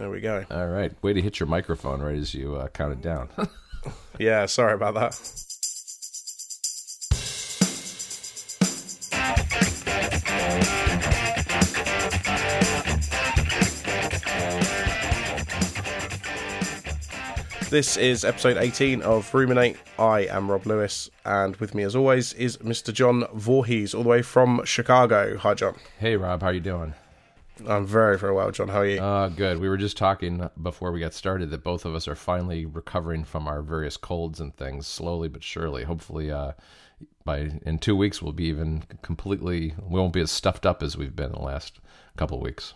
There we go. All right. Way to hit your microphone right as you uh, count it down. Yeah, sorry about that. This is episode 18 of Ruminate. I am Robb Lewis, and with me, as always, is Mr. John Voorhees, all the way from Chicago. Hi, John. hey, Robb. How you doing? I'm very, very well, John. How are you? Uh, good. We were just talking before we got started that both of us are finally recovering from our various colds and things, slowly but surely. Hopefully, uh, by in two weeks, we'll be even completely. We won't be as stuffed up as we've been the last couple of weeks.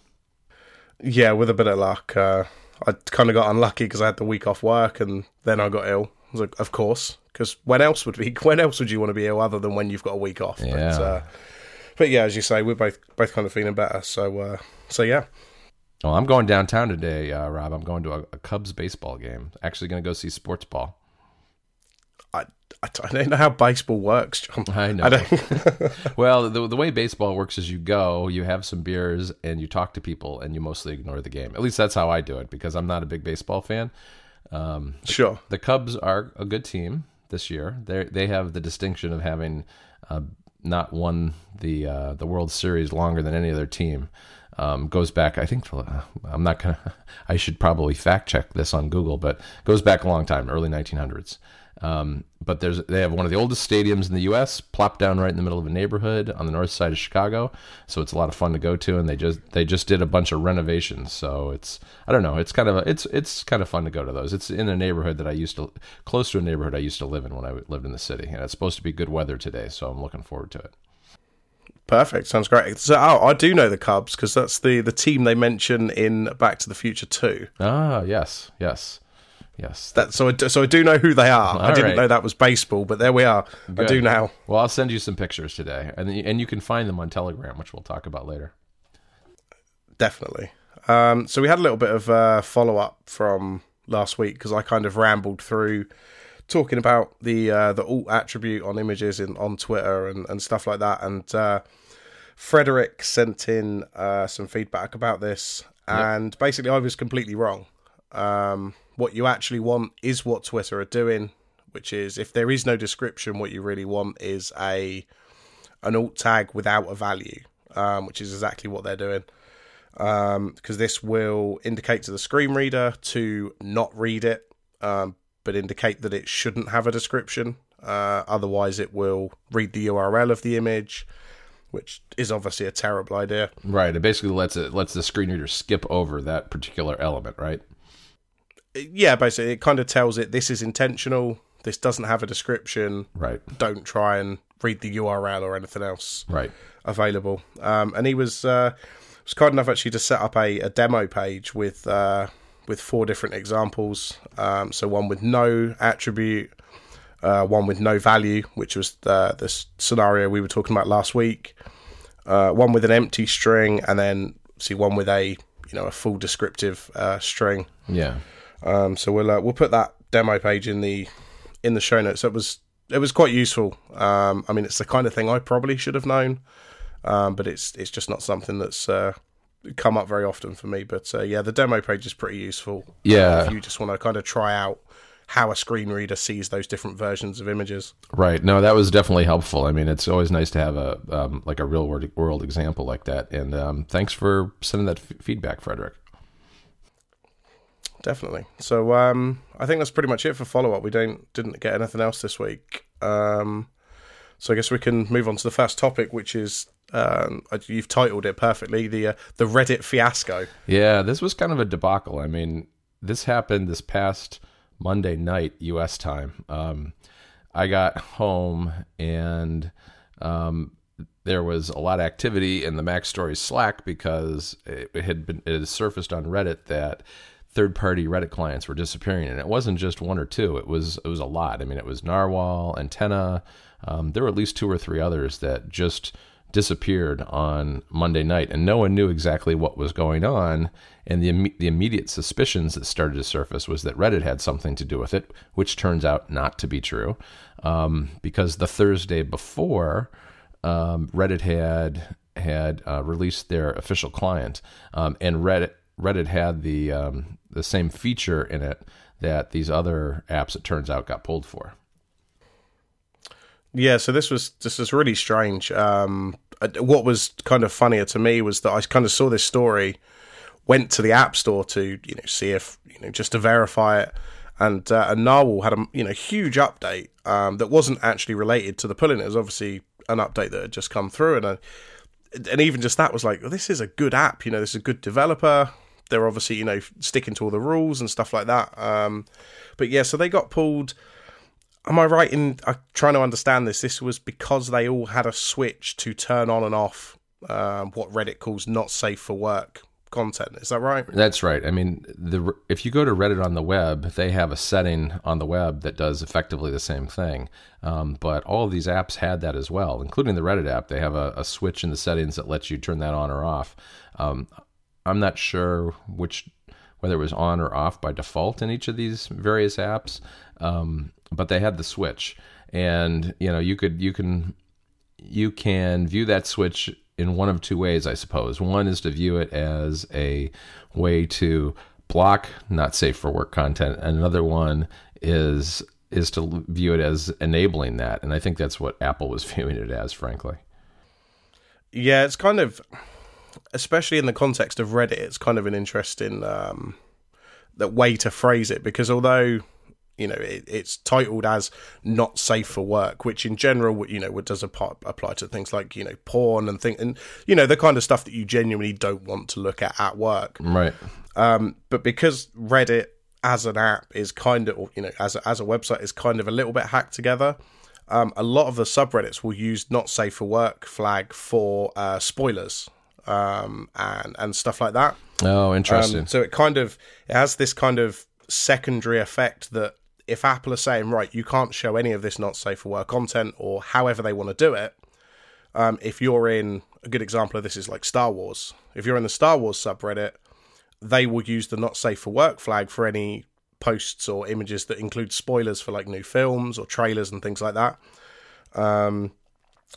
Yeah, with a bit of luck. Uh, I kind of got unlucky because I had the week off work, and then I got ill. I was like, of course, because when else would be? When else would you want to be ill other than when you've got a week off? But, Yeah. uh, but yeah, as you say, we're both both kind of feeling better. So uh, so yeah, Well, I'm going downtown today, uh, Robb. I'm going to a, a Cubs baseball game. Actually, going to go see sports ball. I, I I don't know how baseball works, John. I know. I. Well, the, the way baseball works is you go, you have some beers, and you talk to people, and you mostly ignore the game. At least that's how I do it because I'm not a big baseball fan. Um, sure. the Cubs are a good team this year. They they have the distinction of having uh, not won the uh, the World Series longer than any other team. Um, goes back, I think. Uh, I'm not gonna. I should probably fact check this on Google, but goes back a long time, early 1900s. Um, but there's they have one of the oldest stadiums in the U.S. plopped down right in the middle of a neighborhood on the north side of Chicago. So it's a lot of fun to go to, and they just they just did a bunch of renovations. So it's I don't know, it's kind of a, it's it's kind of fun to go to those. It's in a neighborhood that I used to close to a neighborhood I used to live in when I lived in the city, and it's supposed to be good weather today, so I'm looking forward to it. Perfect. Sounds great. So oh, I do know the Cubs because that's the the team they mention in Back to the Future Two. Ah, yes, yes, yes. That so I, do- so I do know who they are. I didn't right. know that was baseball, but there we are. I do now. Well, I'll send you some pictures today, and and you can find them on Telegram, which we'll talk about later. Definitely. Um, so we had a little bit of uh, follow up from last week because I kind of rambled through talking about the uh, the alt attribute on images in on Twitter and, and stuff like that. And uh, Frederik sent in uh, some feedback about this, and basically I was completely wrong. Um, what you actually want is what Twitter are doing, which is if there is no description, what you really want is a an alt tag without a value, um, which is exactly what they're doing because this will indicate to the screen reader to not read it, um, but indicate that it shouldn't have a description. Uh, otherwise, it will read the URL of the image, which is obviously a terrible idea. Right. It basically lets it lets the screen reader skip over that particular element, right? Yeah, basically, it kind of tells it this is intentional. This doesn't have a description. Right. Don't try and read the URL or anything else. Right. available. Um, and he was uh, was kind enough actually to set up a, a demo page with uh, with four different examples. Um, so one with no attribute, uh, one with no value, which was the the scenario we were talking about last week. Uh, one with an empty string, and then see one with a you know a full descriptive uh, string. Yeah. Um, so we'll uh, we'll put that demo page in the in the show notes. So it was it was quite useful. Um, I mean, it's the kind of thing I probably should have known, um, but it's it's just not something that's uh, come up very often for me. But uh, yeah, the demo page is pretty useful. Yeah. if you just want to kind of try out how a screen reader sees those different versions of images. Right. No, that was definitely helpful. I mean, it's always nice to have a um, like a real world, world example like that. And um, thanks for sending that f- feedback, Frederik. Definitely. So um, I think that's pretty much it for follow up. We don't didn't get anything else this week. Um, so I guess we can move on to the first topic, which is um, you've titled it perfectly the uh, the Reddit fiasco. Yeah, this was kind of a debacle. I mean, this happened this past Monday night U.S. time. Um, I got home and um, there was a lot of activity in the MacStories Slack because it, it had been it had surfaced on Reddit that third-party Reddit clients were disappearing, and it wasn't just one or two. It was it was a lot. I mean, it was Narwhal, Antenna. Um, there were at least two or three others that just disappeared on Monday night, and no one knew exactly what was going on. And the imme- the immediate suspicions that started to surface was that Reddit had something to do with it, which turns out not to be true, um, because the Thursday before, um, Reddit had had uh, released their official client, um, and Reddit Reddit had the um, the same feature in it that these other apps, it turns out, got pulled for. Yeah, so this was this was really strange. Um, uh, what was kind of funnier to me was that I kind of saw this story, went to the App Store to you know see if you know just to verify it, and uh, and Narwhal had a you know huge update um, that wasn't actually related to the pulling. It was obviously an update that had just come through, and I, and even just that was like, well, this is a good app. You know, this is a good developer. They're obviously you know sticking to all the rules and stuff like that. Um, but yeah, so they got pulled am I right in uh, trying to understand this? This was because they all had a switch to turn on and off um, what Reddit calls not safe for work content. Is that right? That's right. I mean, the if you go to Reddit on the web, they have a setting on the web that does effectively the same thing. Um, but all of these apps had that as well, including the Reddit app. They have a, a switch in the settings that lets you turn that on or off. Um, I'm not sure which whether it was on or off by default in each of these various apps. Um, but they had the switch, and you know you could you can you can view that switch in one of two ways, I suppose. One is to view it as a way to block not safe for work content, and another one is is to view it as enabling that. And I think that's what Apple was viewing it as, frankly. Yeah, it's kind of, especially in the context of Reddit, it's kind of an interesting um, that way to phrase it because although you know it, it's titled as not safe for work which in general you know does apply to things like you know porn and thing and you know the kind of stuff that you genuinely don't want to look at at work. Right. Um, but because reddit as an app is kind of you know as a, as a website is kind of a little bit hacked together um, a lot of the subreddits will use not safe for work flag for uh, spoilers um, and and stuff like that oh interesting um, so it kind of it has this kind of secondary effect that if Apple are saying, right, you can't show any of this not safe for work content or however they want to do it, um, if you're in a good example of this is like Star Wars. If you're in the Star Wars subreddit, they will use the not safe for work flag for any posts or images that include spoilers for like new films or trailers and things like that. Um,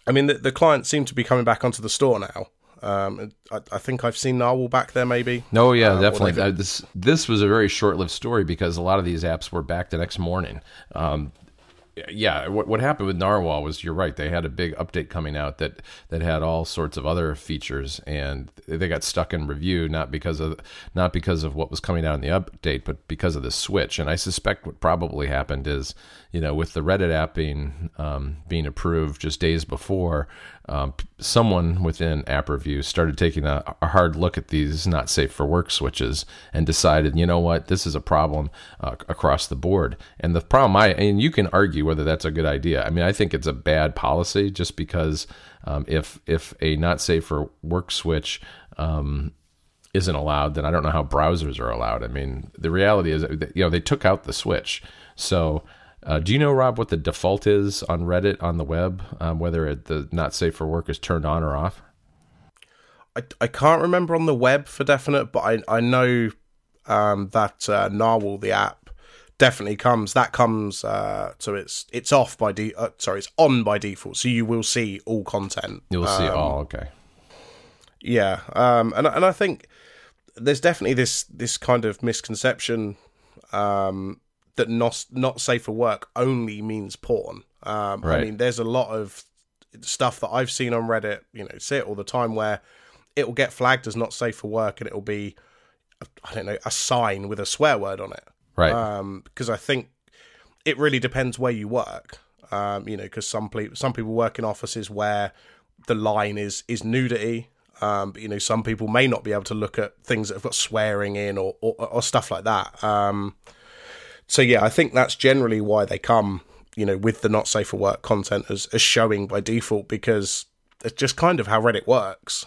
I mean, the, the clients seem to be coming back onto the store now. Um, I, I, think I've seen Narwhal back there, maybe. No, yeah, uh, definitely. Uh, this this was a very short lived story because a lot of these apps were back the next morning. Um, yeah, what what happened with Narwhal was you're right. They had a big update coming out that that had all sorts of other features, and they got stuck in review not because of not because of what was coming out in the update, but because of the switch. And I suspect what probably happened is, you know, with the Reddit app being um, being approved just days before, um, someone within app review started taking a, a, hard look at these not safe for work switches and decided, you know what, this is a problem uh, across the board. And the problem, I and you can argue whether that's a good idea. I mean, I think it's a bad policy just because um, if if a not safe for work switch um, isn't allowed, then I don't know how browsers are allowed. I mean, the reality is, you know, they took out the switch, so uh, do you know, Robb, what the default is on Reddit on the web, um, whether it, the not safe for work is turned on or off? I, I can't remember on the web for definite, but I I know um, that uh, Narwhal the app definitely comes. That comes uh, so it's it's off by de- uh, sorry it's on by default, so you will see all content. You'll um, see all okay. Yeah, um, and and I think there's definitely this this kind of misconception um, that not not safe for work only means porn. Um, right. I mean, there's a lot of stuff that I've seen on Reddit, you know, see it all the time where it will get flagged as not safe for work, and it will be, I don't know, a sign with a swear word on it. Right. Um, because I think it really depends where you work. Um, you know, because some people some people work in offices where the line is is nudity. Um, but, you know, some people may not be able to look at things that have got swearing in or or, or stuff like that. Um, so yeah, I think that's generally why they come, you know, with the not safe for work content as, as showing by default because it's just kind of how Reddit works.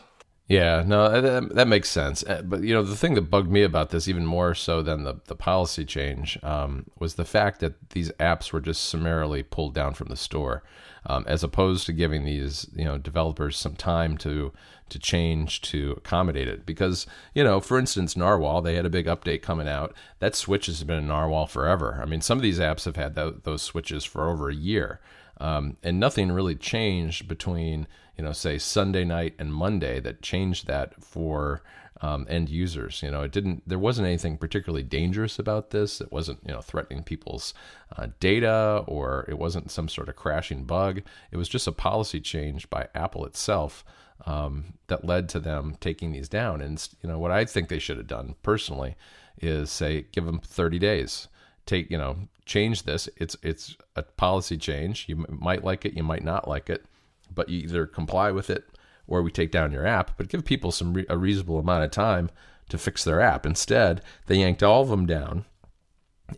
Yeah, no, that, that, makes sense. Uh, but you know, the thing that bugged me about this, even more so than the the policy change, um, was the fact that these apps were just summarily pulled down from the store, um, as opposed to giving these you know developers some time to to change to accommodate it. Because you know, for instance, Narwhal, they had a big update coming out. That switch has been in Narwhal forever. I mean, some of these apps have had th- those switches for over a year. Um, and nothing really changed between you know say Sunday night and Monday that changed that for um, end users. You know, it didn't. There wasn't anything particularly dangerous about this. It wasn't you know threatening people's uh, data or it wasn't some sort of crashing bug. It was just a policy change by Apple itself um, that led to them taking these down. And you know what I think they should have done personally is say give them 30 days. Take you know change this. It's it's a policy change. You might like it, you might not like it, but you either comply with it or we take down your app. But give people some re- a reasonable amount of time to fix their app. Instead, they yanked all of them down,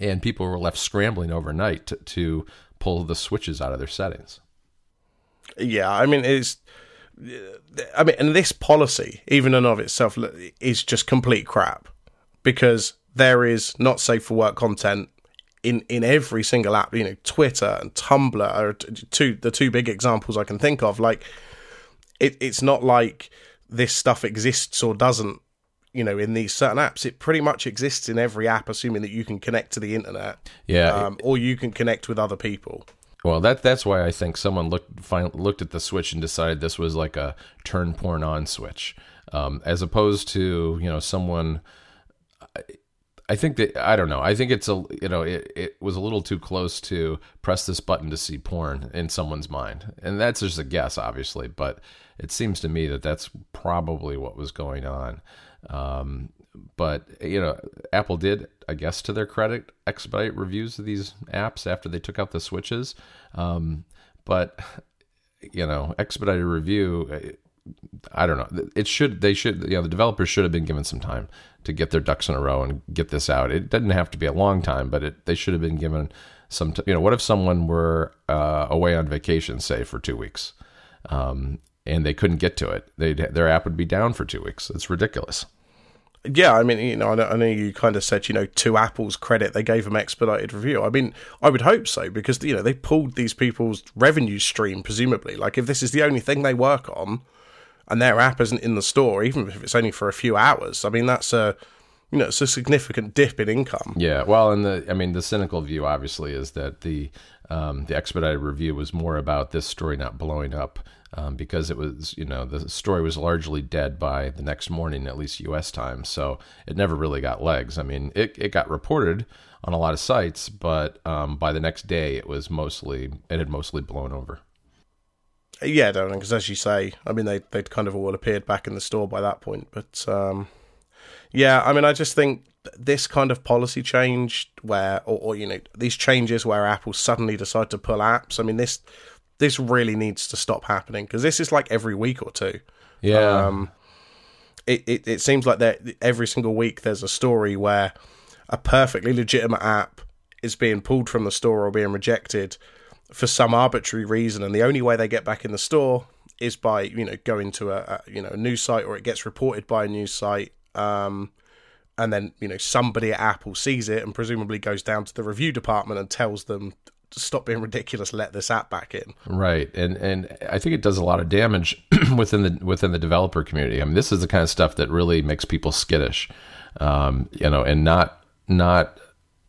and people were left scrambling overnight to, to pull the switches out of their settings. Yeah, I mean it's. I mean, and this policy, even in of itself, is just complete crap because there is not safe for work content in in every single app. You know, Twitter and Tumblr are two the two big examples I can think of. Like, it, it's not like this stuff exists or doesn't. You know, in these certain apps, it pretty much exists in every app, assuming that you can connect to the internet. Yeah, um, or you can connect with other people. Well, that that's why I think someone looked find, looked at the switch and decided this was like a turn porn on switch, um, as opposed to you know someone. I think that I don't know. I think it's a you know it, it was a little too close to press this button to see porn in someone's mind, and that's just a guess, obviously. But it seems to me that that's probably what was going on. Um, but you know, Apple did, I guess, to their credit, expedite reviews of these apps after they took out the switches. Um, but you know, expedited review. I don't know. It should. They should. You know, the developers should have been given some time to get their ducks in a row and get this out. It doesn't have to be a long time, but it, they should have been given some. T- you know, what if someone were uh, away on vacation, say for two weeks, um, and they couldn't get to it? They their app would be down for two weeks. It's ridiculous yeah, I mean, you know, I know you kind of said, you know, to Apple's credit, they gave them expedited review. I mean, I would hope so because you know they pulled these people's revenue stream, presumably. Like, if this is the only thing they work on, and their app isn't in the store, even if it's only for a few hours, I mean, that's a you know, it's a significant dip in income. Yeah, well, and the I mean, the cynical view obviously is that the um, the expedited review was more about this story not blowing up um, because it was, you know, the story was largely dead by the next morning, at least U.S. time. So it never really got legs. I mean, it, it got reported on a lot of sites, but um, by the next day, it was mostly it had mostly blown over. Yeah, Darren, because as you say, I mean, they they'd kind of all appeared back in the store by that point. But um, yeah, I mean, I just think this kind of policy change where, or, or you know, these changes where Apple suddenly decide to pull apps. I mean, this this really needs to stop happening because this is like every week or two. Yeah. Um, it, it, it seems like that every single week there's a story where a perfectly legitimate app is being pulled from the store or being rejected for some arbitrary reason, and the only way they get back in the store is by you know going to a, a you know a news site or it gets reported by a news site. Um, and then you know somebody at Apple sees it and presumably goes down to the review department and tells them stop being ridiculous. Let this app back in. Right, and and I think it does a lot of damage within the within the developer community. I mean, this is the kind of stuff that really makes people skittish, um, you know, and not not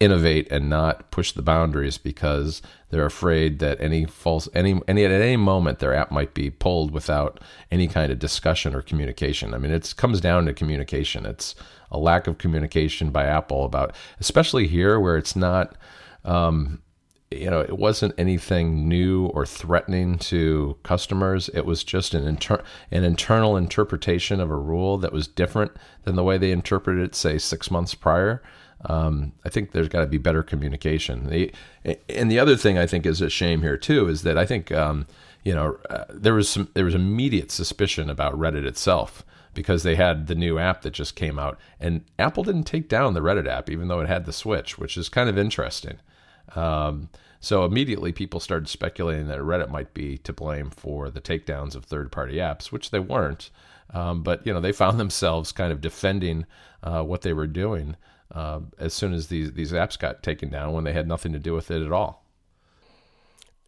innovate and not push the boundaries because they're afraid that any false any any at any moment their app might be pulled without any kind of discussion or communication. I mean, it comes down to communication. It's a lack of communication by Apple about, especially here where it's not. Um, you know, it wasn't anything new or threatening to customers. It was just an inter- an internal interpretation of a rule that was different than the way they interpreted it, say, six months prior. Um, I think there's got to be better communication. The, and the other thing I think is a shame here too is that I think um, you know uh, there was some there was immediate suspicion about Reddit itself because they had the new app that just came out, and Apple didn't take down the Reddit app even though it had the switch, which is kind of interesting. Um, so immediately people started speculating that Reddit might be to blame for the takedowns of third-party apps, which they weren't. Um, but you know they found themselves kind of defending uh, what they were doing uh, as soon as these these apps got taken down when they had nothing to do with it at all.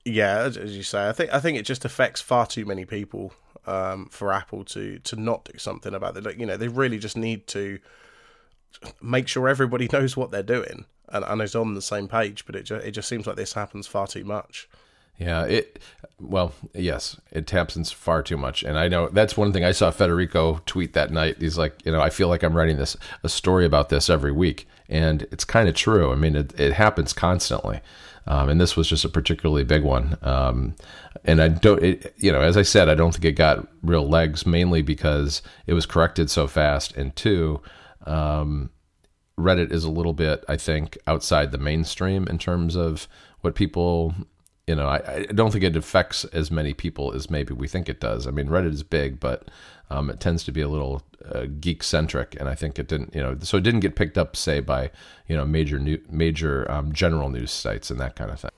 Yeah, as, you say, I think I think it just affects far too many people um, for Apple to to not do something about it. You know, they really just need to make sure everybody knows what they're doing and, and is on the same page. But it just, it just seems like this happens far too much. Yeah, it well, yes, it taps into far too much, and I know that's one thing I saw Federico tweet that night. He's like, you know, I feel like I'm writing this a story about this every week, and it's kind of true. I mean, it, it happens constantly, um, and this was just a particularly big one. Um, and I don't, it, you know, as I said, I don't think it got real legs, mainly because it was corrected so fast, and two. Um, Reddit is a little bit, I think, outside the mainstream in terms of what people, you know, I, I don't think it affects as many people as maybe we think it does. I mean, Reddit is big, but um, it tends to be a little uh, geek centric, and I think it didn't, you know, so it didn't get picked up, say, by you know major new, major um, general news sites and that kind of thing.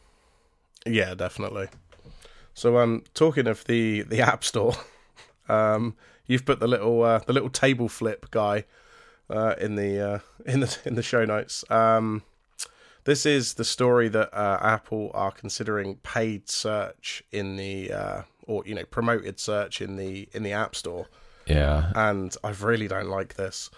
Yeah, definitely. So, um, talking of the the App Store, um, you've put the little uh, the little table flip guy uh, in the uh, in the in the show notes. Um, this is the story that uh, Apple are considering paid search in the uh, or you know promoted search in the in the App Store. Yeah, and I really don't like this.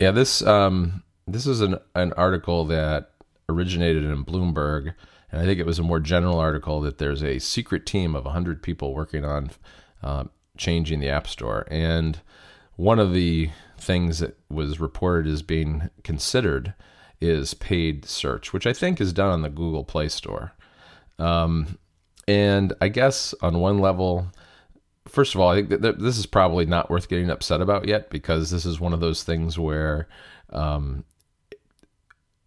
Yeah, this um, this is an an article that originated in Bloomberg, and I think it was a more general article that there's a secret team of hundred people working on uh, changing the App Store, and one of the things that was reported as being considered is paid search, which I think is done on the Google Play Store. Um, and I guess on one level, first of all, I think that this is probably not worth getting upset about yet because this is one of those things where um,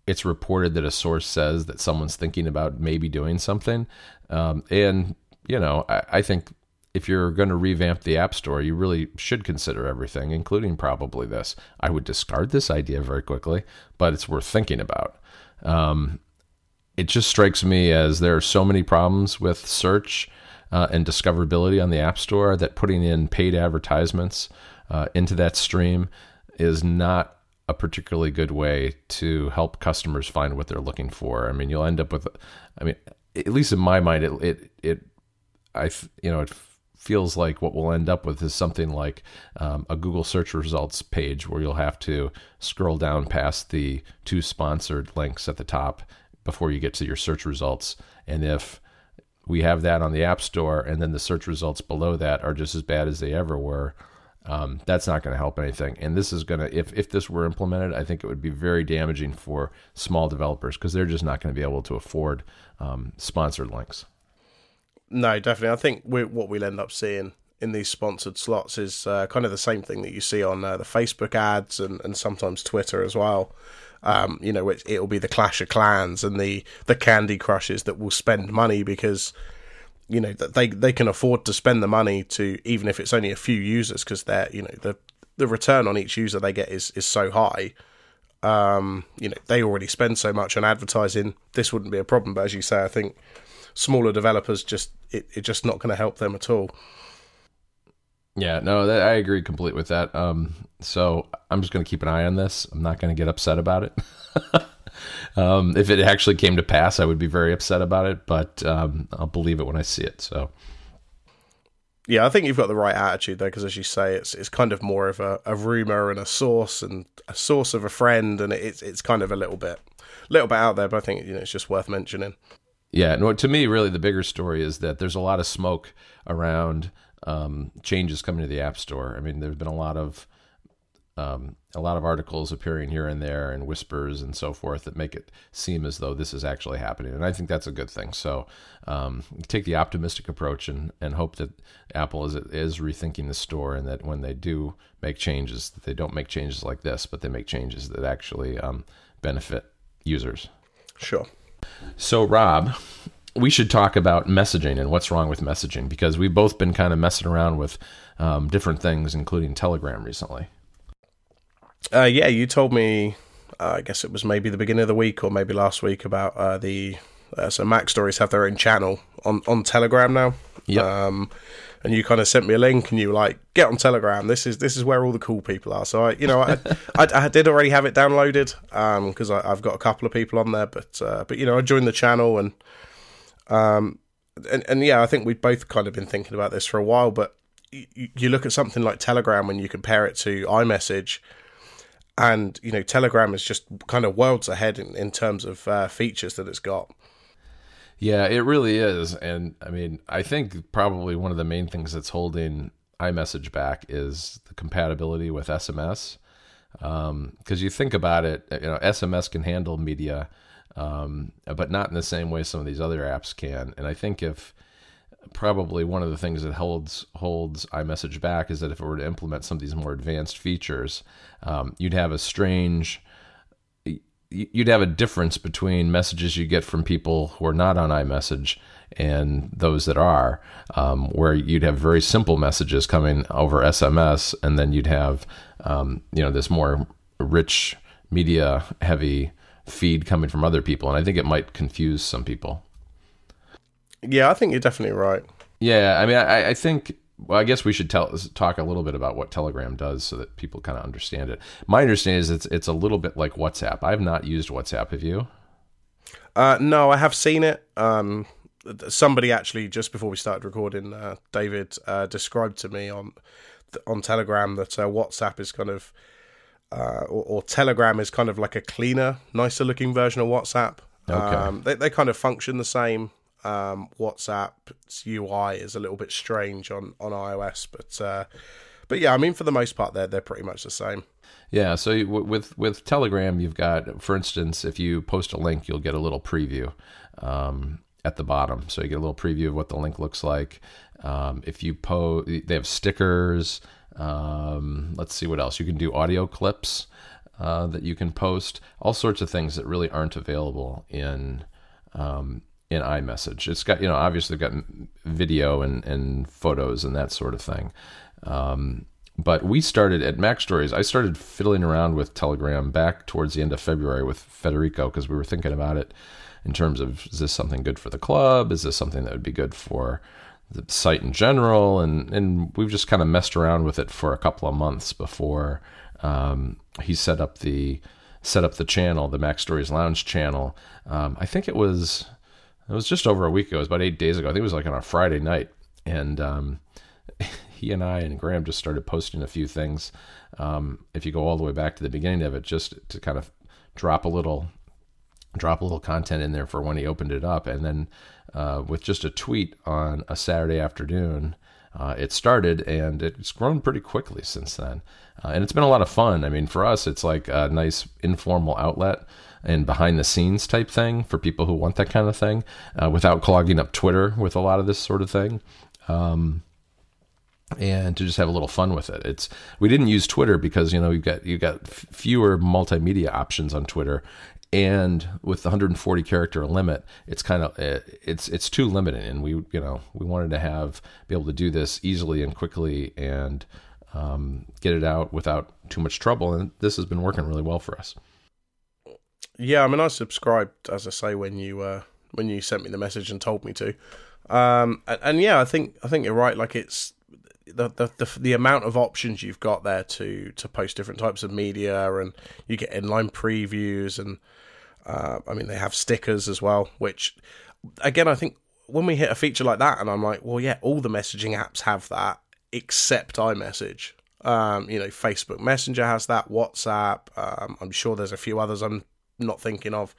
it's reported that a source says that someone's thinking about maybe doing something. Um, and, you know, I, I think if you're going to revamp the App Store, you really should consider everything, including probably this. I would discard this idea very quickly, but it's worth thinking about. Um, it just strikes me as there are so many problems with search uh, and discoverability on the App Store that putting in paid advertisements uh, into that stream is not a particularly good way to help customers find what they're looking for. I mean, you'll end up with, I mean, at least in my mind, it it, it I you know it feels like what we'll end up with is something like um, a Google search results page where you'll have to scroll down past the two sponsored links at the top before you get to your search results. And if we have that on the App Store and then the search results below that are just as bad as they ever were, um, that's not going to help anything. And this is going to, if, if this were implemented, I think it would be very damaging for small developers because they're just not going to be able to afford um, sponsored links. No, definitely. I think what we'll end up seeing in these sponsored slots is uh, kind of the same thing that you see on uh, the Facebook ads and, and sometimes Twitter as well. Um, you know, it, it'll be the Clash of Clans and the the Candy Crushes that will spend money because you know that they they can afford to spend the money to even if it's only a few users because they're you know the the return on each user they get is is so high. Um, you know, they already spend so much on advertising. This wouldn't be a problem, but as you say, I think smaller developers just it, it's just not going to help them at all. Yeah, no, that, I agree completely with that. Um, so I'm just going to keep an eye on this. I'm not going to get upset about it. um, if it actually came to pass, I would be very upset about it, but um, I'll believe it when I see it. So, yeah, I think you've got the right attitude though, because as you say, it's it's kind of more of a, a rumor and a source and a source of a friend, and it's it's kind of a little bit little bit out there, but I think you know it's just worth mentioning. Yeah, no. To me, really, the bigger story is that there's a lot of smoke around um, changes coming to the App Store. I mean, there's been a lot of um, a lot of articles appearing here and there, and whispers and so forth that make it seem as though this is actually happening, and I think that's a good thing. So, um, take the optimistic approach and, and hope that Apple is is rethinking the store, and that when they do make changes, that they don't make changes like this, but they make changes that actually um, benefit users. Sure. So, Robb, we should talk about messaging and what's wrong with messaging because we've both been kind of messing around with um, different things, including Telegram recently. Uh, yeah, you told me, uh, I guess it was maybe the beginning of the week or maybe last week about uh, the. Uh, so MacStories have their own channel on, on Telegram now. Yeah. Um, and you kind of sent me a link and you were like get on telegram this is this is where all the cool people are so i you know i I, I, did already have it downloaded um because i've got a couple of people on there but uh, but you know i joined the channel and um and, and yeah i think we've both kind of been thinking about this for a while but you, you look at something like telegram when you compare it to iMessage and you know telegram is just kind of worlds ahead in, in terms of uh, features that it's got Yeah, it really is. And I mean, I think probably one of the main things that's holding iMessage back is the compatibility with SMS. Because um, you think about it, you know, SMS can handle media, um, but not in the same way some of these other apps can. And I think if probably one of the things that holds holds iMessage back is that if it were to implement some of these more advanced features, um, you'd have a strange you'd have a difference between messages you get from people who are not on iMessage and those that are, um, where you'd have very simple messages coming over SMS, and then you'd have, um, you know, this more rich media heavy feed coming from other people, and I think it might confuse some people. Yeah, I think you're definitely right. Yeah, I mean, I, I think well, I guess we should tell talk a little bit about what Telegram does so that people kind of understand it. My understanding is it's it's a little bit like WhatsApp. I've not used WhatsApp. Have you? Uh, no, I have seen it. Um, somebody actually just before we started recording, uh, David uh, described to me on on Telegram that uh, WhatsApp is kind of uh, or, or, Telegram is kind of like a cleaner, nicer looking version of WhatsApp. Okay. Um, they they kind of function the same. Um, WhatsApp's UI is a little bit strange on, on iOS, but uh, but yeah, I mean for the most part they're they're pretty much the same. Yeah, so you, with with Telegram, you've got, for instance, if you post a link, you'll get a little preview um, at the bottom. So you get a little preview of what the link looks like. Um, if you post, they have stickers. Um, let's see what else you can do. Audio clips uh, that you can post. All sorts of things that really aren't available in um, in iMessage. It's got, you know, obviously got video and, and photos and that sort of thing. Um, but we started at MacStories. I started fiddling around with Telegram back towards the end of February with Federico because we were thinking about it in terms of is this something good for the club? Is this something that would be good for the site in general? And and we've just kind of messed around with it for a couple of months before um, he set up the set up the channel, the MacStories Lounge channel. Um, I think it was it was just over a week ago. It was about eight days ago. I think it was like on a Friday night, and um, he and I and Graham just started posting a few things. Um, if you go all the way back to the beginning of it, just to kind of drop a little, drop a little content in there for when he opened it up, and then uh, with just a tweet on a Saturday afternoon, uh, it started, and it's grown pretty quickly since then. Uh, and it's been a lot of fun. I mean, for us, it's like a nice informal outlet and behind the scenes type thing for people who want that kind of thing uh, without clogging up Twitter with a lot of this sort of thing. Um, and to just have a little fun with it. It's we didn't use Twitter because you know you've got you've got fewer multimedia options on Twitter, and with the 140 character limit, it's kind of uh, it's it's too limiting, and we you know we wanted to have be able to do this easily and quickly and um, get it out without too much trouble, and this has been working really well for us. Yeah, I mean, I subscribed, as I say, when you uh, when you sent me the message and told me to. Um, and, and, yeah, I think I think you're right. Like it's the, the, the the amount of options you've got there to to post different types of media, and you get inline previews, and uh, I mean they have stickers as well. Which again, I think when we hit a feature like that, and I'm like, well, yeah, all the messaging apps have that except iMessage. Um, you know, Facebook Messenger has that, WhatsApp. Um, I'm sure there's a few others I'm not thinking of.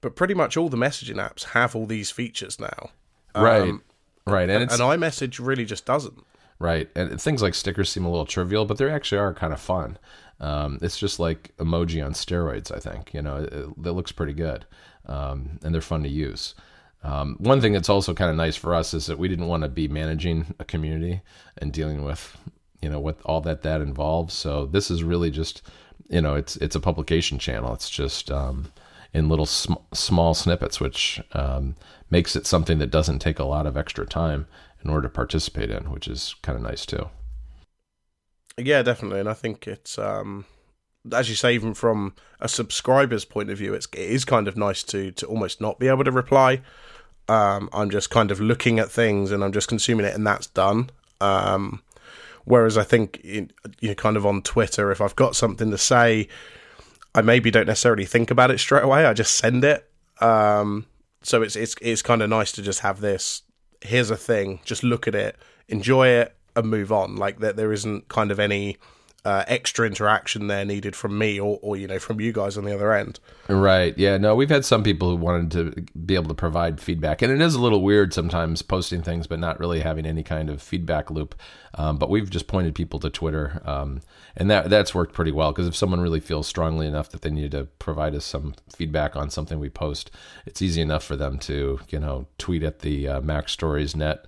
But pretty much all the messaging apps have all these features now. Right. Um, right. And, and, and iMessage really just doesn't. Right. And things like stickers seem a little trivial, but they actually are kind of fun. Um, it's just like emoji on steroids, I think. You know, it, it looks pretty good. Um, and they're fun to use. Um, one thing that's also kind of nice for us is that we didn't want to be managing a community and dealing with, you know, what all that that involves. So this is really just you know it's it's a publication channel. It's just um, in little sm- small snippets, which um, makes it something that doesn't take a lot of extra time in order to participate in, which is kind of nice too. Yeah, definitely, and I think it's um, as you say, even from a subscriber's point of view, it's it is kind of nice to to almost not be able to reply. Um, I'm just kind of looking at things and I'm just consuming it, and that's done. Um, Whereas I think you know, kind of on Twitter, if I've got something to say, I maybe don't necessarily think about it straight away. I just send it. Um, so it's it's it's kind of nice to just have this. Here's a thing. Just look at it, enjoy it, and move on. Like that, there isn't kind of any uh, extra interaction there needed from me or, or you know from you guys on the other end. Right. Yeah. No, we've had some people who wanted to be able to provide feedback, and it is a little weird sometimes posting things but not really having any kind of feedback loop. Um, but we've just pointed people to Twitter, um, and that that's worked pretty well because if someone really feels strongly enough that they need to provide us some feedback on something we post, it's easy enough for them to you know tweet at the uh, MacStories Net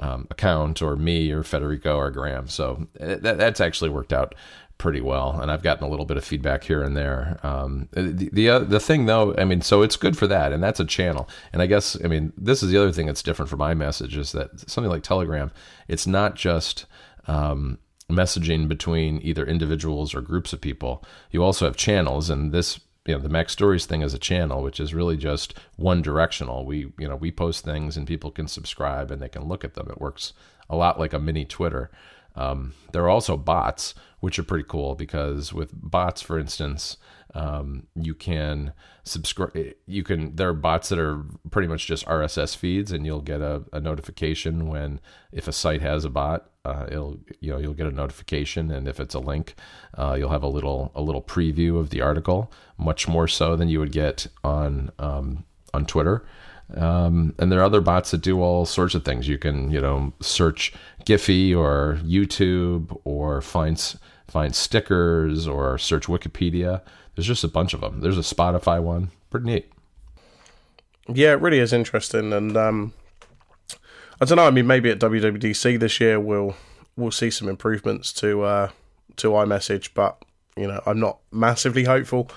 um, account or me or Federico or Graham. So eh, that, that's actually worked out pretty well, and I've gotten a little bit of feedback here and there. Um, the the, uh, the thing though, I mean, so it's good for that, and that's a channel. And I guess I mean this is the other thing that's different from iMessage is that something like Telegram, it's not just um, messaging between either individuals or groups of people. You also have channels, and this you know the MacStories thing is a channel, which is really just one directional. We you know we post things and people can subscribe and they can look at them. It works a lot like a mini Twitter. Um, there are also bots, which are pretty cool because with bots, for instance, um, you can subscribe. You can there are bots that are pretty much just RSS feeds, and you'll get a, a notification when if a site has a bot. Uh, it'll you know you'll get a notification, and if it's a link, uh, you'll have a little a little preview of the article, much more so than you would get on um, on Twitter. Um, and there are other bots that do all sorts of things. You can, you know, search Giphy or YouTube or find find stickers or search Wikipedia. There's just a bunch of them. There's a Spotify one. Pretty neat. Yeah, it really is interesting, and um, I don't know. I mean, maybe at WWDC this year we'll we'll see some improvements to uh, to iMessage, but you know, I'm not massively hopeful.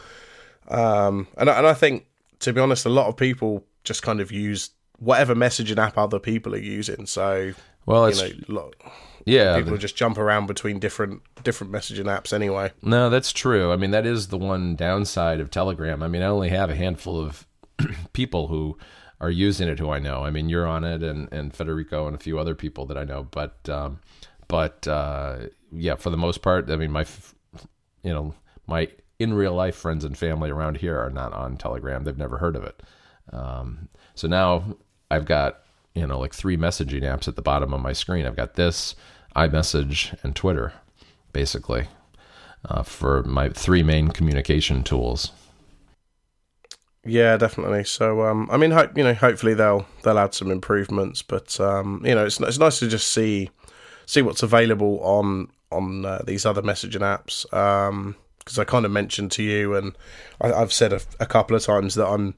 Um, and and I think, to be honest, a lot of people just kind of use whatever messaging app other people are using. So, well, it's, you know, yeah, people just jump around between different different messaging apps anyway. No, that's true. I mean, that is the one downside of Telegram. I mean, I only have a handful of people who are using it who I know. I mean, you're on it, and and Federico and a few other people that I know. But um, but uh, yeah, for the most part, I mean, my you know my in real life friends and family around here are not on Telegram. They've never heard of it. Um, so now I've got you know like three messaging apps at the bottom of my screen. I've got this, iMessage, and Twitter, basically, uh, for my three main communication tools. Yeah, definitely. So, um, I mean, ho- you know, hopefully they'll they'll add some improvements, but um, you know, it's it's nice to just see see what's available on on uh, these other messaging apps. because um, I kind of mentioned to you, and I, have said a, a, couple of times that I'm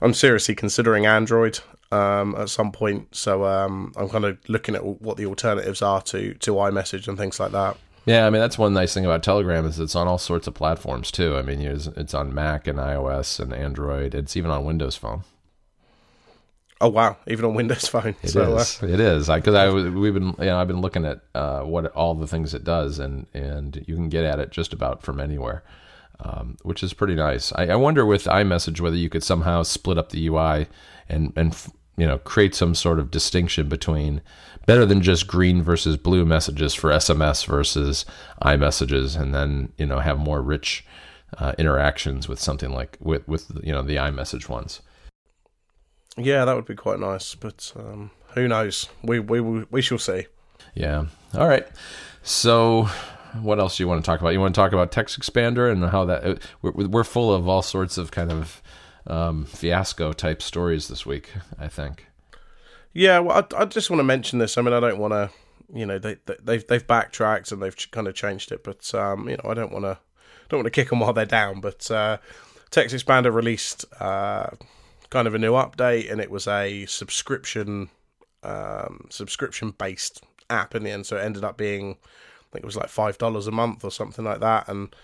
I'm seriously considering Android um, at some point. So um, I'm kind of looking at what the alternatives are to to iMessage and things like that. Yeah, I mean that's one nice thing about Telegram is it's on all sorts of platforms too. I mean, it's on Mac and iOS and Android. It's even on Windows Phone. Oh wow! Even on Windows Phone, it so, is. Uh, it is because I, I, we've been you know I've been looking at uh, what all the things it does and and you can get at it just about from anywhere um, which is pretty nice. I, I, wonder with iMessage whether you could somehow split up the UI and and you know create some sort of distinction between better than just green versus blue messages for SMS versus iMessages, and then you know have more rich uh, interactions with something like with with you know the iMessage ones. Yeah, that would be quite nice, but um, who knows? We we we shall see. Yeah. All right. So what else do you want to talk about? You want to talk about TextExpander and how that uh, we're, we're full of all sorts of kind of um, fiasco type stories this week. I think. Yeah, well, I, I, just want to mention this. I mean, I don't want to, you know, they, they they've they've backtracked and they've kind of changed it, but um, you know, I don't want to don't want to kick them while they're down. But uh, TextExpander released uh, kind of a new update, and it was a subscription um, subscription based app in the end. So it ended up being I think it was like five dollars a month or something like that. And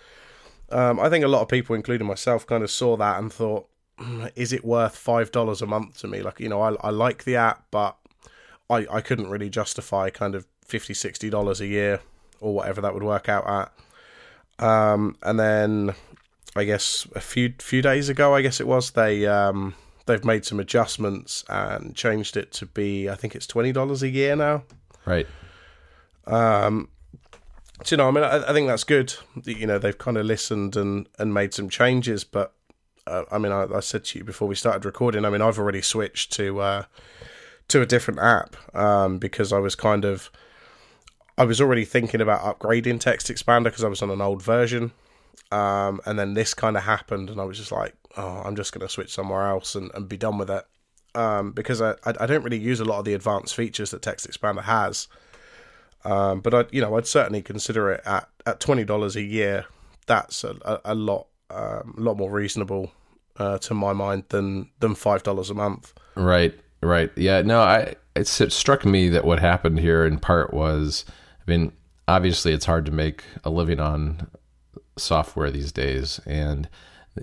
um, I think a lot of people, including myself, kind of saw that and thought, is it worth five dollars a month to me? Like, you know, I, I like the app, but I, I couldn't really justify kind of 50 60 dollars a year or whatever that would work out at. Um, and then I guess a few few days ago, I guess it was they um, they've made some adjustments and changed it to be I think it's twenty dollars a year now. Right. Um, so, you know, I mean, I, I think that's good. You know, they've kind of listened and, and made some changes. But uh, I mean, I, I, said to you before we started recording. I mean, I've already switched to uh, to a different app um, because I was kind of I was already thinking about upgrading TextExpander because I was on an old version. Um, and then this kind of happened, and I was just like, oh, I'm just going to switch somewhere else and, and be done with it. Um, because I, I, don't really use a lot of the advanced features that TextExpander has. Um, but I, you know, I'd certainly consider it at, at twenty dollars a year. That's a, a, a lot, um, a lot more reasonable uh, to my mind than than five dollars a month. Right, right. Yeah, no, I it struck me that what happened here in part was, I mean, obviously it's hard to make a living on software these days, and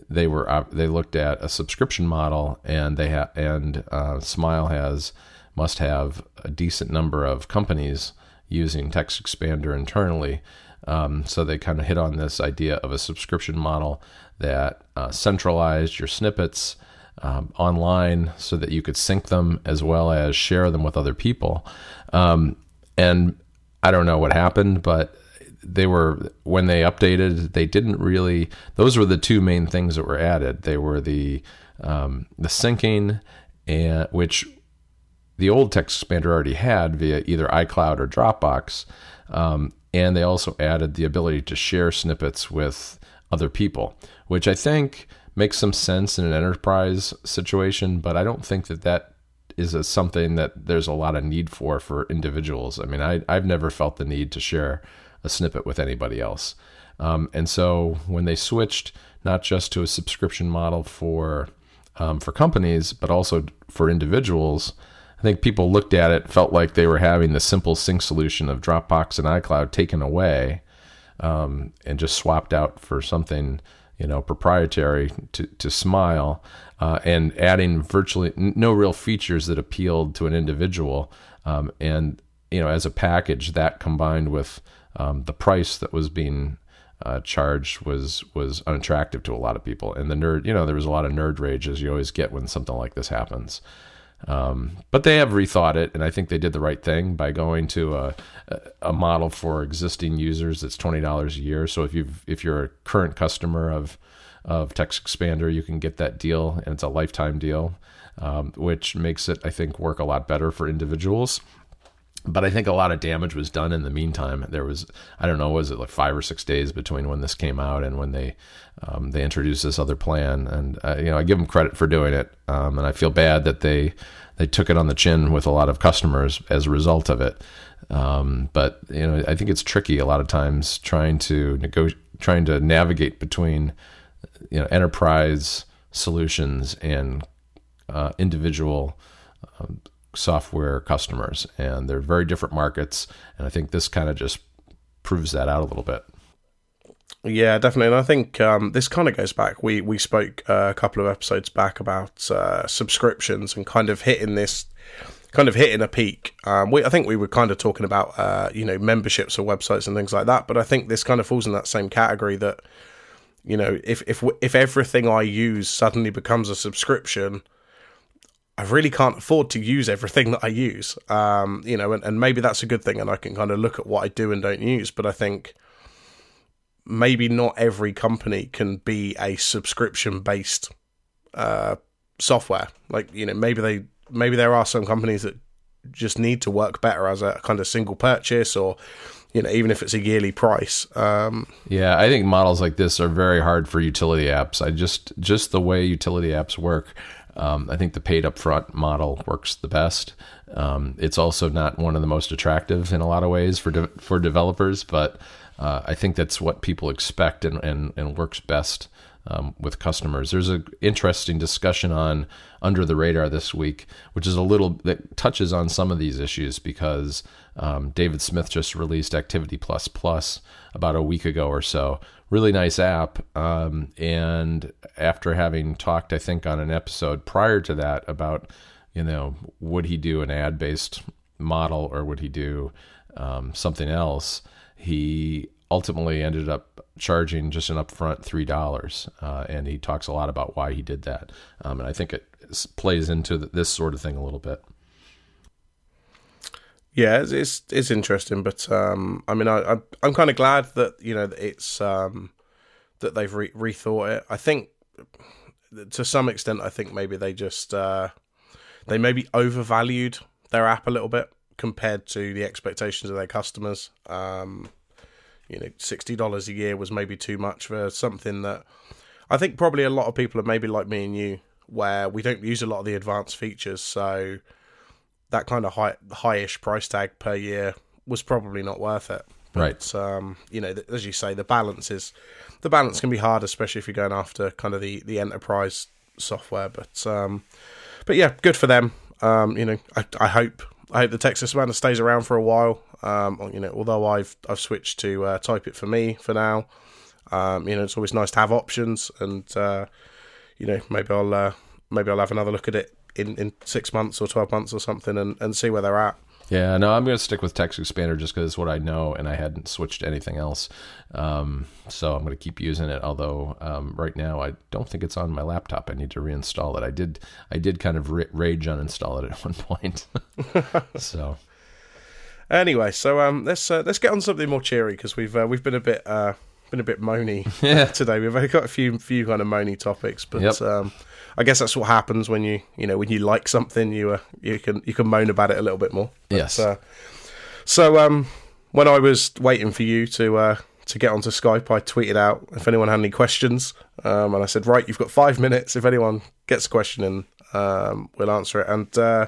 they were they looked at a subscription model, and they ha- and uh, Smile has must have a decent number of companies using TextExpander internally. Um, so they kind of hit on this idea of a subscription model that uh, centralized your snippets um, online so that you could sync them as well as share them with other people. Um, and I don't know what happened, but they were when they updated, they didn't really. Those were the two main things that were added. They were the um, the syncing, and which the old TextExpander already had via either iCloud or Dropbox. Um, and they also added the ability to share snippets with other people, which I think makes some sense in an enterprise situation, but I don't think that that is a, something that there's a lot of need for for individuals. I mean, I, I've never felt the need to share a snippet with anybody else. Um, and so when they switched not just to a subscription model for um, for companies, but also for individuals, I think people looked at it, felt like they were having the simple sync solution of Dropbox and iCloud taken away, um, and just swapped out for something you know proprietary to to Smile, uh, and adding virtually no real features that appealed to an individual, um, and you know as a package that combined with um, the price that was being uh, charged was was unattractive to a lot of people, and the nerd you know there was a lot of nerd rage as you always get when something like this happens. Um, but they have rethought it, and I think they did the right thing by going to a, a model for existing users that's twenty dollars a year. So if you if you're a current customer of of TextExpander, you can get that deal, and it's a lifetime deal, um, which makes it I think work a lot better for individuals. But I think a lot of damage was done in the meantime. There was I don't know was it like five or six days between when this came out and when they um, they introduced this other plan, and uh, you know I give them credit for doing it, um, and I feel bad that they they took it on the chin with a lot of customers as a result of it. Um, but you know I think it's tricky a lot of times trying to negotiate, trying to navigate between you know enterprise solutions and uh, individual um, software customers, and they're very different markets, and I think this kind of just proves that out a little bit. Yeah, definitely. And I think um, this kind of goes back. We we spoke uh, a couple of episodes back about uh, subscriptions and kind of hitting this, kind of hitting a peak. Um, we I think we were kind of talking about uh, you know memberships or websites and things like that. But I think this kind of falls in that same category that you know if if if everything I use suddenly becomes a subscription. I really can't afford to use everything that I use, um, you know, and, and maybe that's a good thing, and I can kind of look at what I do and don't use. But I think, maybe not every company can be a subscription based uh, software. Like you know, maybe they maybe there are some companies that just need to work better as a kind of single purchase or you know even if it's a yearly price um, yeah i think models like this are very hard for utility apps i just just the way utility apps work um, i think the paid upfront model works the best. Um, it's also not one of the most attractive in a lot of ways for de- for developers but uh, I think that's what people expect and, and, and works best um, with customers. There's an interesting discussion on Under the Radar this week, which is a little that touches on some of these issues because um, David Smith just released Activity Plus Plus about a week ago or so. Really nice app. Um, and after having talked, I think, on an episode prior to that about, you know, would he do an ad based model or would he do um, something else? he ultimately ended up charging just an upfront three dollars, uh, and he talks a lot about why he did that. Um, and I think it plays into this sort of thing a little bit. Yeah, it's it's, it's interesting, but um, I mean, I, I'm I'm kind of glad that you know it's um, that they've re- rethought it. I think to some extent, I think maybe they just uh, they maybe overvalued their app a little bit compared to the expectations of their customers. Um, you know, sixty dollars a year was maybe too much for something that I think probably a lot of people are maybe like me and you, where we don't use a lot of the advanced features, so that kind of high highish price tag per year was probably not worth it. Right. um, you know, as you say, the balance is the balance can be hard, especially if you're going after kind of the the enterprise software. But um, but yeah, good for them. Um, you know, I, I hope I hope the TextExpander stays around for a while. Um, you know, although I've I've switched to uh, TypeIt4Me for now. Um, you know, it's always nice to have options, and uh, you know, maybe I'll uh, maybe I'll have another look at it in, in six months or twelve months or something, and, and see where they're at. Yeah, no, I'm going to stick with TextExpander just because it's what I know, and I hadn't switched to anything else. Um, so I'm going to keep using it. Although um, right now I don't think it's on my laptop. I need to reinstall it. I did, I did kind of rage uninstall it at one point. so anyway, so um, let's uh, let's get on something more cheery because we've uh, we've been a bit uh, been a bit moany Yeah. today. We've only got a few few kind of moany topics, but Yep. um, I guess that's what happens when you you know when you like something, you uh, you can you can moan about it a little bit more. But, Yes. Uh, so um, when I was waiting for you to uh, to get onto Skype, I tweeted out if anyone had any questions, um, and I said, right, you've got five minutes. If anyone gets a question in, um, we'll answer it. And uh,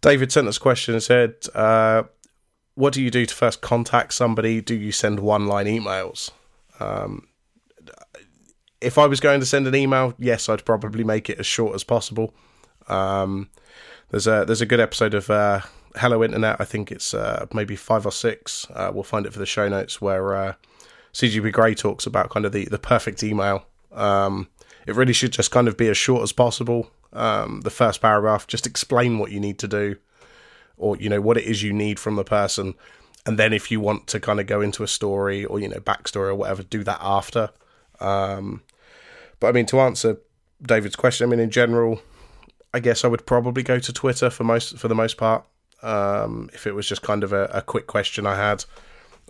David sent us a question and said, uh, "What do you do to first contact somebody? Do you send one-line emails?" Um, if I was going to send an email, yes, I'd probably make it as short as possible. Um, there's a there's a good episode of uh, Hello Internet. I think it's uh, maybe five or six. Uh, we'll find it for the show notes where uh, CGP Grey talks about kind of the the perfect email. Um, it really should just kind of be as short as possible. Um, the first paragraph just explain what you need to do, or you know what it is you need from the person, and then if you want to kind of go into a story or you know backstory or whatever, do that after. Um, but I mean, to answer David's question, I mean, in general, I guess I would probably go to Twitter for most for the most part. Um, if it was just kind of a, a quick question I had,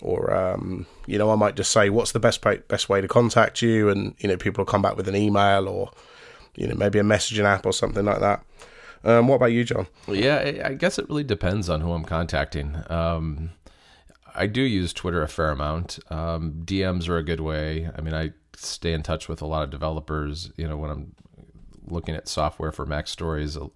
or um, you know, I might just say, "What's the best pay, best way to contact you?" And you know, people will come back with an email or you know maybe a messaging app or something like that. Um, what about you, John? Yeah, I guess it really depends on who I'm contacting. Um, I do use Twitter a fair amount. Um, DMs are a good way. I mean, I stay in touch with a lot of developers. You know, when I'm looking at software for MacStories, uh,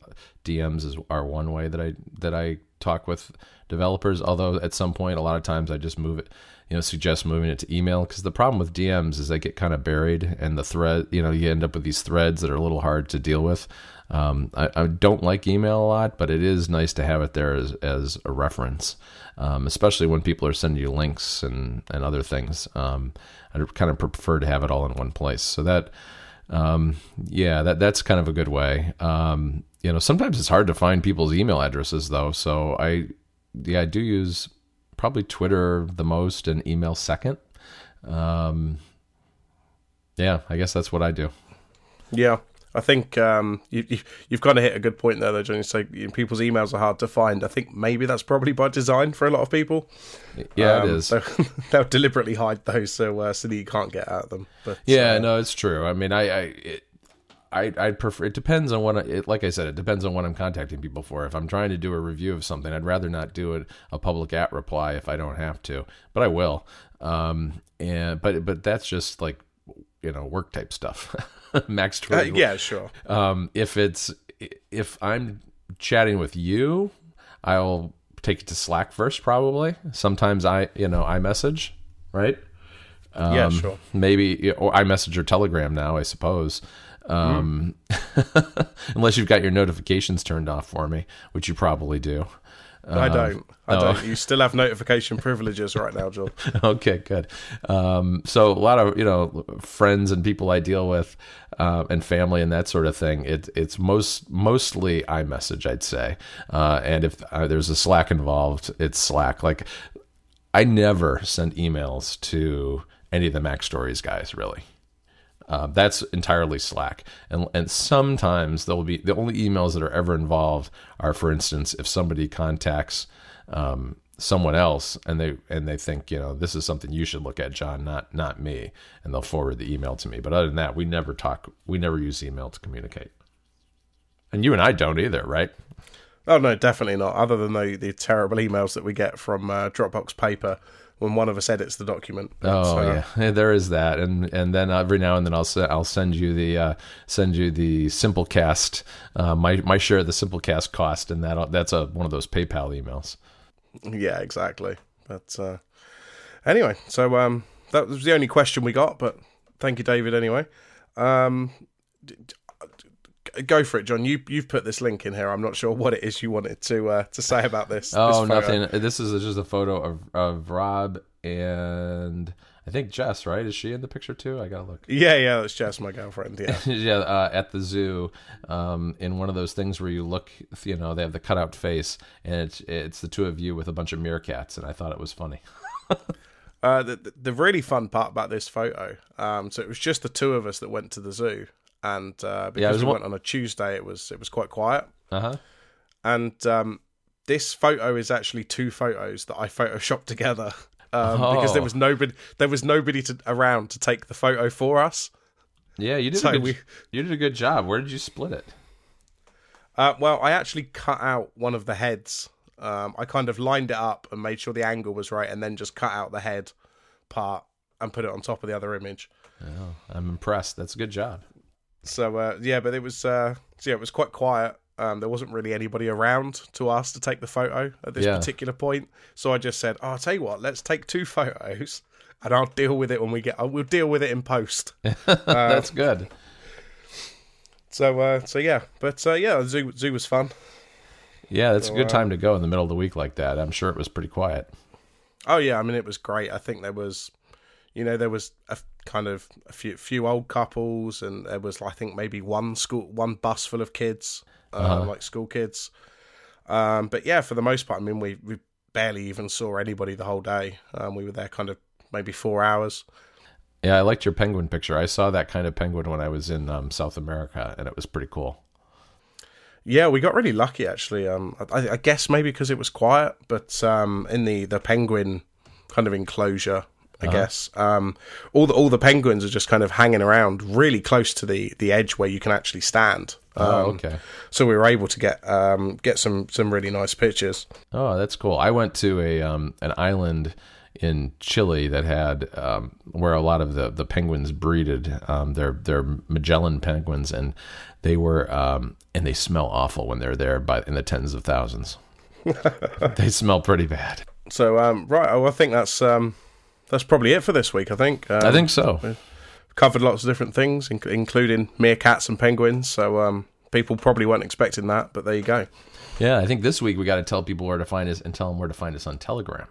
DMs is are one way that I that I talk with developers. Although at some point, a lot of times I just move it. You know, suggest moving it to email because the problem with DMs is they get kind of buried, and the thread. You know, you end up with these threads that are a little hard to deal with. Um, I, I don't like email a lot, but it is nice to have it there as, as a reference, um, especially when people are sending you links and, and other things. Um, I kind of prefer to have it all in one place. So that, um, yeah, that that's kind of a good way. Um, you know, sometimes it's hard to find people's email addresses though. So I, yeah, I do use probably Twitter the most and email second. Um, yeah, I guess that's what I do. Yeah, I think um, you, you, you've kind of hit a good point there, though, John. You say you know, people's emails are hard to find. I think maybe that's probably by design for a lot of people. Yeah, Um, it is. So they'll deliberately hide those so uh, so that you can't get at them. But Yeah, uh, no, it's true. I mean, I, I, it, I, I prefer. It depends on what. I, it, like I said, it depends on what I'm contacting people for. If I'm trying to do a review of something, I'd rather not do it a public at reply if I don't have to, but I will. Um, and but but that's just like you know work type stuff. Max uh, Twitter. yeah, sure. Um, if it's if I'm chatting with you, I'll take it to Slack first. Probably. Sometimes I you know iMessage right. yeah, Um, sure. Maybe or iMessage or Telegram now, I suppose. Um, unless you've got your notifications turned off for me, which you probably do. I don't. I oh. don't. You still have notification privileges right now, John. okay, good. Um, so a lot of you know friends and people I deal with, uh, and family and that sort of thing. It, it's most mostly iMessage, I'd say. Uh, and if uh, there's a Slack involved, it's Slack. Like I never send emails to any of the MacStories guys, really. Uh, that's entirely Slack, and and sometimes there'll be the only emails that are ever involved are, for instance, if somebody contacts um, someone else and they and they think you know this is something you should look at, John, not not me, and they'll forward the email to me. But other than that, we never talk, we never use email to communicate, and you and I don't either, right? Oh no, definitely not. Other than the, the terrible emails that we get from uh, Dropbox Paper when one of us edits the document. Oh So, uh, yeah, there is that, and and then every now and then I'll I'll send you the uh, send you the Simplecast uh, my my share of the Simplecast cost, and that that's a one of those PayPal emails. yeah, exactly. But uh, anyway, so um, that was the only question we got. But thank you, David. Anyway, um, go for it, John. You you've put this link in here. I'm not sure what it is you wanted to uh, to say about this. Oh, this nothing. This is just a photo of of Robb and I think Jess. Right? Is she in the picture too? I gotta look. Yeah, yeah, that's Jess, my girlfriend. Yeah, yeah, uh, at the zoo, um, in one of those things where you look, you know, they have the cutout face, and it's it's the two of you with a bunch of meerkats, and I thought it was funny. uh, the the- the really fun part about this photo. Um, so it was just the two of us that went to the zoo, and uh, Yeah, it was we one- went on a Tuesday, it was it was quite quiet. Uh huh. and um, this photo is actually two photos that I photoshopped together um, because there Oh. was nobody there was nobody to, around to take the photo for us. Yeah, you did. So a good, we- you did a good job. Where did you split it? Uh, well, I actually cut out one of the heads. Um, I kind of lined it up and made sure the angle was right, and then just cut out the head part and put it on top of the other image. Oh, I'm impressed. That's a good job. So uh, yeah, but it was uh, so yeah, it was quite quiet. Um, there wasn't really anybody around to ask to take the photo at this Yeah. particular point. So I just said, "Oh, I'll tell you what, let's take two photos, and I'll deal with it when we get. We'll deal with it in post." That's good. so uh, so yeah, but uh, yeah, zoo zoo was fun. Yeah, that's a good uh, time to go in the middle of the week like that. I'm sure it was pretty quiet. Oh yeah, I mean it was great. I think there was, you know, there was a kind of a few few old couples, and there was I think maybe one school one bus full of kids, uh, like school kids. Um, but yeah, for the most part, I mean we we barely even saw anybody the whole day. Um, we were there kind of maybe four hours. Yeah, I liked your penguin picture. I saw that kind of penguin when I was in um, South America, and it was pretty cool. Yeah, we got really lucky actually. Um, I, I guess maybe because it was quiet, but um, in the the penguin kind of enclosure, I guess um, all the all the penguins are just kind of hanging around really close to the the edge where you can actually stand. Um, Oh, okay. So we were able to get um, get some some really nice pictures. Oh, that's cool. I went to a um, an island in Chile that had um, where a lot of the, the penguins breeded. Um, they're they're Magellan penguins, and they were um, and they smell awful when they're there by in the tens of thousands. they smell pretty bad. So um, right, oh, I think that's um, that's probably it for this week. I think um, I think so. covered lots of different things, inc- including meerkats and penguins. So um, people probably weren't expecting that, but there you go. Yeah, I think this week we got to tell people where to find us and tell them where to find us on Telegram.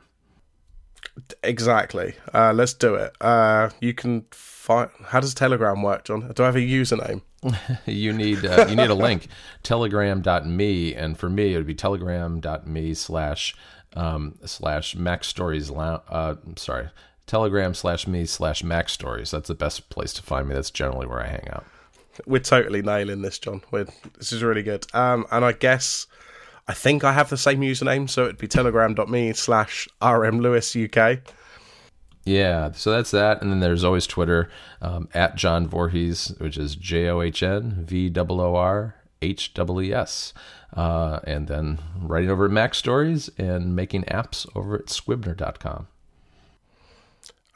Exactly. Uh, let's do it. Uh, you can find. How does Telegram work, John? Do I have a username? you need uh, you need a link telegram.me and for me it would be telegram.me slash um slash macstories lou- uh sorry telegram slash me slash macstories that's the best place to find me that's generally where i hang out We're totally nailing this, John. We're, this is really good. Um, and I guess I think I have the same username, so it'd be telegram.me slash rmlewisuk. yeah so that's that and then there's always twitter um, at john Voorhees, which is j-o-h-n v-o-o-r h-w-e-s uh, and then writing over at MacStories and making apps over at squibner.com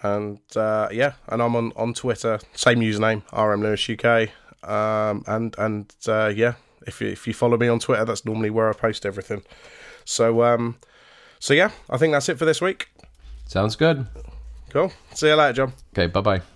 And uh, yeah, and I'm on, on Twitter, same username, rmlewisuk. Um, and and uh, yeah, if you, if you follow me on Twitter, that's normally where I post everything. So um, so yeah, I think that's it for this week. sounds good Cool. See you later, John. okay bye-bye